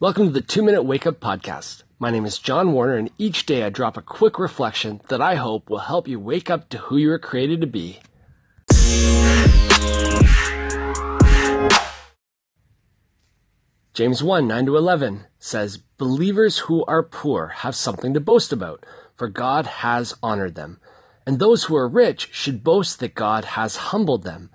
Welcome to the Two Minute Wake Up Podcast. My name is John Warner, and each day I drop a quick reflection that I hope will help you wake up to who you were created to be. James 1 9 to 11 says, Believers who are poor have something to boast about, for God has honored them. And those who are rich should boast that God has humbled them.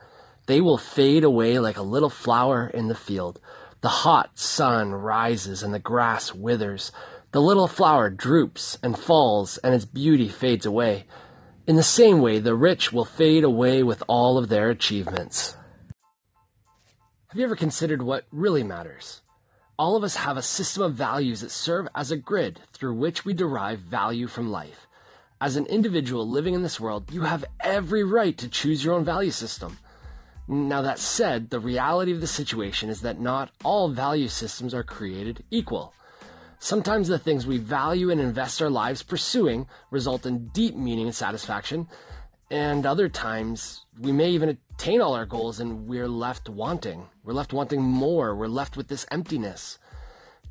They will fade away like a little flower in the field. The hot sun rises and the grass withers. The little flower droops and falls, and its beauty fades away. In the same way, the rich will fade away with all of their achievements. Have you ever considered what really matters? All of us have a system of values that serve as a grid through which we derive value from life. As an individual living in this world, you have every right to choose your own value system. Now, that said, the reality of the situation is that not all value systems are created equal. Sometimes the things we value and invest our lives pursuing result in deep meaning and satisfaction, and other times we may even attain all our goals and we're left wanting. We're left wanting more. We're left with this emptiness.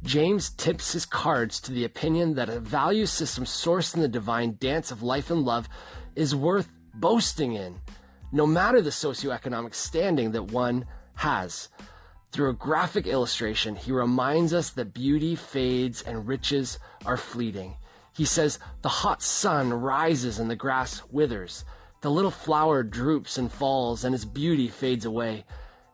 James tips his cards to the opinion that a value system sourced in the divine dance of life and love is worth boasting in no matter the socioeconomic standing that one has. Through a graphic illustration, he reminds us that beauty fades and riches are fleeting. He says, The hot sun rises and the grass withers. The little flower droops and falls, and its beauty fades away.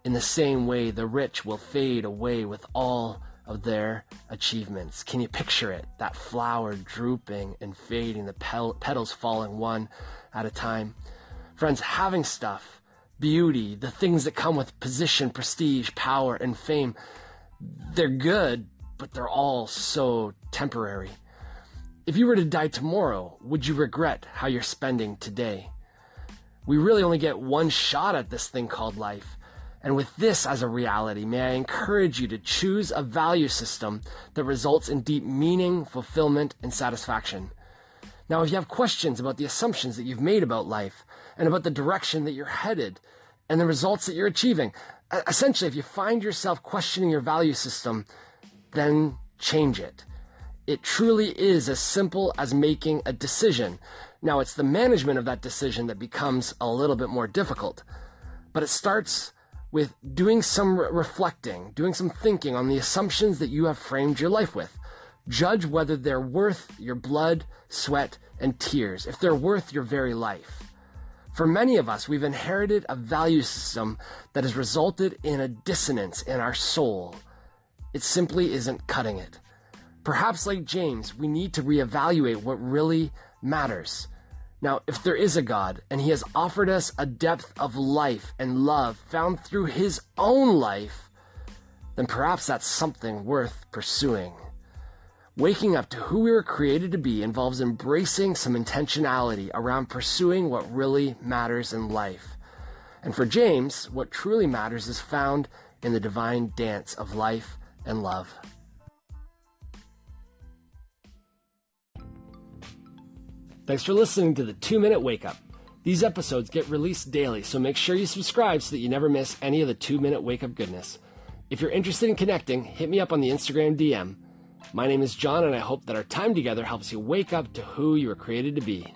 In the same way, the rich will fade away with all of their achievements. Can you picture it? That flower drooping and fading, the petals falling one at a time. Friends, having stuff, beauty, the things that come with position, prestige, power, and fame, they're good, but they're all so temporary. If you were to die tomorrow, would you regret how you're spending today? We really only get one shot at this thing called life. And with this as a reality, may I encourage you to choose a value system that results in deep meaning, fulfillment, and satisfaction. Now, if you have questions about the assumptions that you've made about life and about the direction that you're headed and the results that you're achieving, essentially, if you find yourself questioning your value system, then change it. It truly is as simple as making a decision. Now, it's the management of that decision that becomes a little bit more difficult, but it starts with doing some re- reflecting, doing some thinking on the assumptions that you have framed your life with. Judge whether they're worth your blood, sweat, and tears, if they're worth your very life. For many of us, we've inherited a value system that has resulted in a dissonance in our soul. It simply isn't cutting it. Perhaps, like James, we need to reevaluate what really matters. Now, if there is a God and He has offered us a depth of life and love found through His own life, then perhaps that's something worth pursuing. Waking up to who we were created to be involves embracing some intentionality around pursuing what really matters in life. And for James, what truly matters is found in the divine dance of life and love. Thanks for listening to the 2 Minute Wake Up. These episodes get released daily, so make sure you subscribe so that you never miss any of the 2 Minute Wake Up goodness. If you're interested in connecting, hit me up on the Instagram DM. My name is John, and I hope that our time together helps you wake up to who you were created to be.